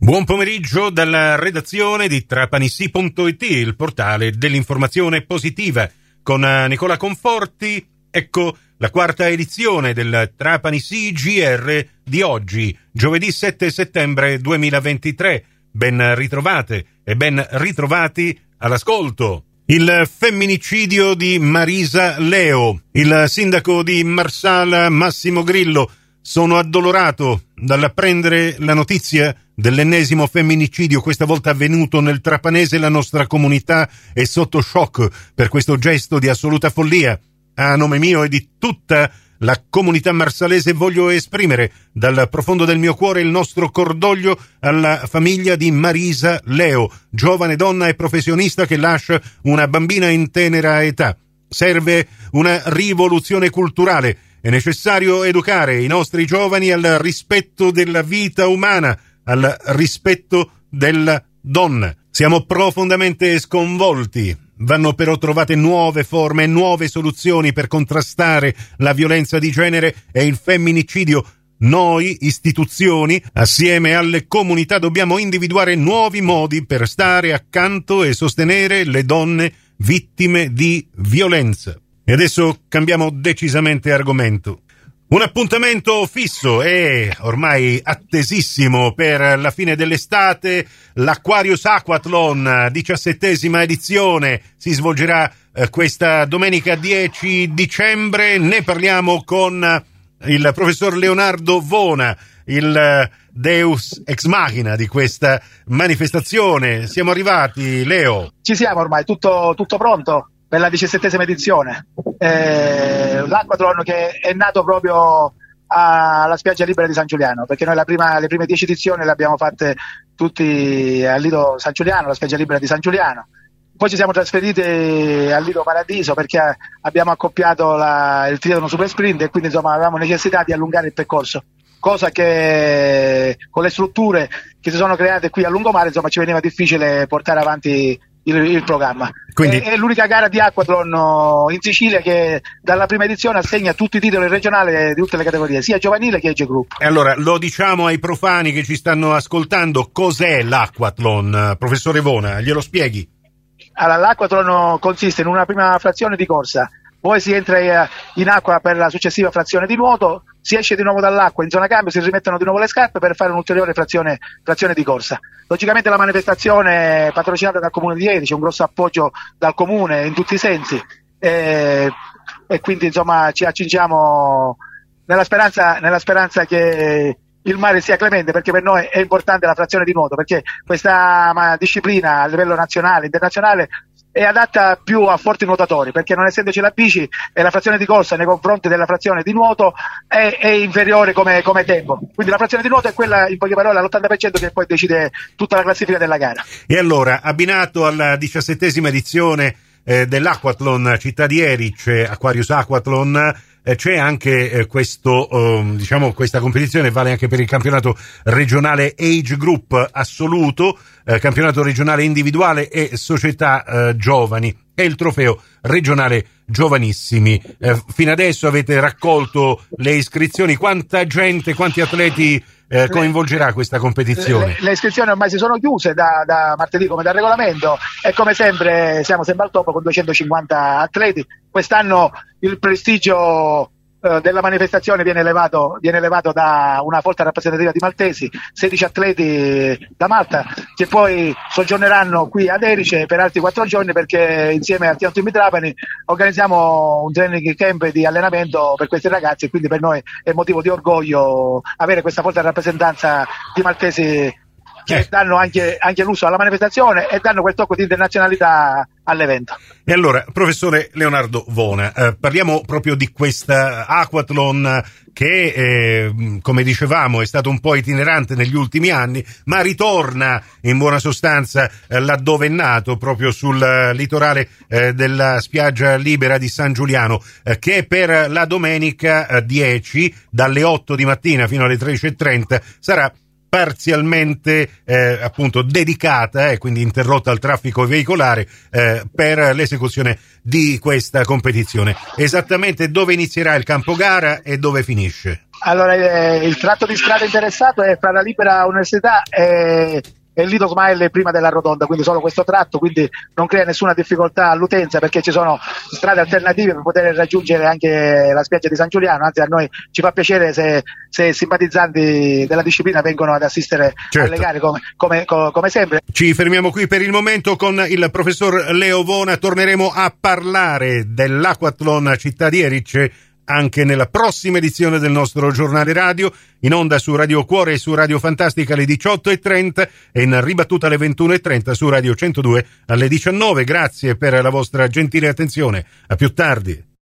Buon pomeriggio dalla redazione di trapanissi.it, il portale dell'informazione positiva. Con eh, Nicola Conforti, ecco la quarta edizione del Trapanissi GR di oggi, giovedì 7 settembre 2023. Ben ritrovate e ben ritrovati all'ascolto. Il femminicidio di Marisa Leo. Il sindaco di Marsala, Massimo Grillo, sono addolorato dall'apprendere la notizia dell'ennesimo femminicidio, questa volta avvenuto nel Trapanese. La nostra comunità è sotto shock per questo gesto di assoluta follia. A nome mio e di tutta la comunità marsalese voglio esprimere dal profondo del mio cuore il nostro cordoglio alla famiglia di Marisa Leo, giovane donna e professionista che lascia una bambina in tenera età. Serve una rivoluzione culturale. È necessario educare i nostri giovani al rispetto della vita umana, al rispetto della donna. Siamo profondamente sconvolti. Vanno però trovate nuove forme e nuove soluzioni per contrastare la violenza di genere e il femminicidio. Noi, istituzioni, assieme alle comunità, dobbiamo individuare nuovi modi per stare accanto e sostenere le donne vittime di violenza. E adesso cambiamo decisamente argomento. Un appuntamento fisso e ormai attesissimo per la fine dell'estate, l'Aquarius Aquathlon, diciassettesima edizione, si svolgerà eh, questa domenica 10 dicembre. Ne parliamo con il professor Leonardo Vona, il eh, Deus ex machina di questa manifestazione. Siamo arrivati, Leo. Ci siamo ormai, tutto, tutto pronto per la diciassettesima edizione. Eh, L'Aquatron che è nato proprio alla spiaggia libera di San Giuliano, perché noi prima, le prime dieci edizioni le abbiamo fatte tutti al Lido San Giuliano, la spiaggia libera di San Giuliano. Poi ci siamo trasferiti al Lido Paradiso perché abbiamo accoppiato la, il triathlon super sprint e quindi insomma avevamo necessità di allungare il percorso cosa che con le strutture che si sono create qui a lungomare insomma ci veniva difficile portare avanti il, il programma. Quindi... È, è, l'unica gara di Aquathlon in Sicilia che dalla prima edizione assegna tutti i titoli regionali di tutte le categorie, sia giovanile che age group. E allora lo diciamo ai profani che ci stanno ascoltando, cos'è l'Aquathlon? Professore Vona, glielo spieghi? Allora, l'Aquathlon consiste in una prima frazione di corsa, poi si entra eh, in acqua per la successiva frazione di nuoto, si esce di nuovo dall'acqua in zona cambio, si rimettono di nuovo le scarpe per fare un'ulteriore frazione, frazione di corsa. Logicamente la manifestazione è patrocinata dal Comune di Edi, c'è un grosso appoggio dal Comune in tutti i sensi e, e quindi insomma ci accingiamo nella speranza, nella speranza che il mare sia clemente perché per noi è importante la frazione di nuoto perché questa disciplina a livello nazionale, internazionale è adatta più a forti nuotatori perché non essendoci la bici e la frazione di corsa nei confronti della frazione di nuoto è, è inferiore come, come, tempo. Quindi la frazione di nuoto è quella, in poche parole, all'80% che poi decide tutta la classifica della gara. E allora, abbinato alla diciassettesima edizione eh, dell'Aquathlon Città di Erice, Aquarius Aquathlon, eh, c'è anche eh, questo, um, diciamo, questa competizione vale anche per il campionato regionale Age Group assoluto, eh, campionato regionale individuale e società eh, giovani e il trofeo regionale giovanissimi. Eh, fino adesso avete raccolto le iscrizioni, quanta gente, quanti atleti eh, coinvolgerà questa competizione? Le, le, iscrizioni ormai si sono chiuse da, da, martedì come da regolamento e come sempre siamo sempre al top con 250 atleti. Quest'anno il prestigio eh, della manifestazione viene elevato, viene elevato, da una folta rappresentativa di maltesi, 16 atleti da Malta che poi soggiorneranno qui ad Erice per altri 4 giorni perché insieme al Teatro Trapani organizziamo un training camp di allenamento per questi ragazzi e quindi per noi è motivo di orgoglio avere questa folta rappresentanza di maltesi che danno anche, anche l'uso alla manifestazione e danno quel tocco di internazionalità all'evento. E allora, professore Leonardo Vona, eh, parliamo proprio di questa Aquathlon che, eh, come dicevamo, è stato un po' itinerante negli ultimi anni, ma ritorna in buona sostanza eh, laddove è nato, proprio sul eh, litorale eh, della spiaggia libera di San Giuliano, eh, che per la domenica 10, dalle 8 di mattina fino alle 13.30, sarà parzialmente eh, appunto dedicata e eh, quindi interrotta al traffico veicolare eh, per l'esecuzione di questa competizione. Esattamente dove inizierà il campo gara e dove finisce? Allora, eh, il tratto di strada interessato è fra la Libera Università e il Lido Smile prima della rotonda, quindi solo questo tratto, quindi non crea nessuna difficoltà all'utenza perché ci sono strade alternative per poter raggiungere anche la spiaggia di San Giuliano, anzi a noi ci fa piacere se, se simpatizzanti della disciplina vengono ad assistere certo. alle gare come, come, come, sempre. Ci fermiamo qui per il momento con il professor Leo Vona, torneremo a parlare dell'Aquathlon Città di Erice anche nella prossima edizione del nostro giornale radio, in onda su Radio Cuore e su Radio Fantastica alle 18.30 e in ribattuta alle 21.30 su Radio 102 alle 19. Grazie per la vostra gentile attenzione. A più tardi.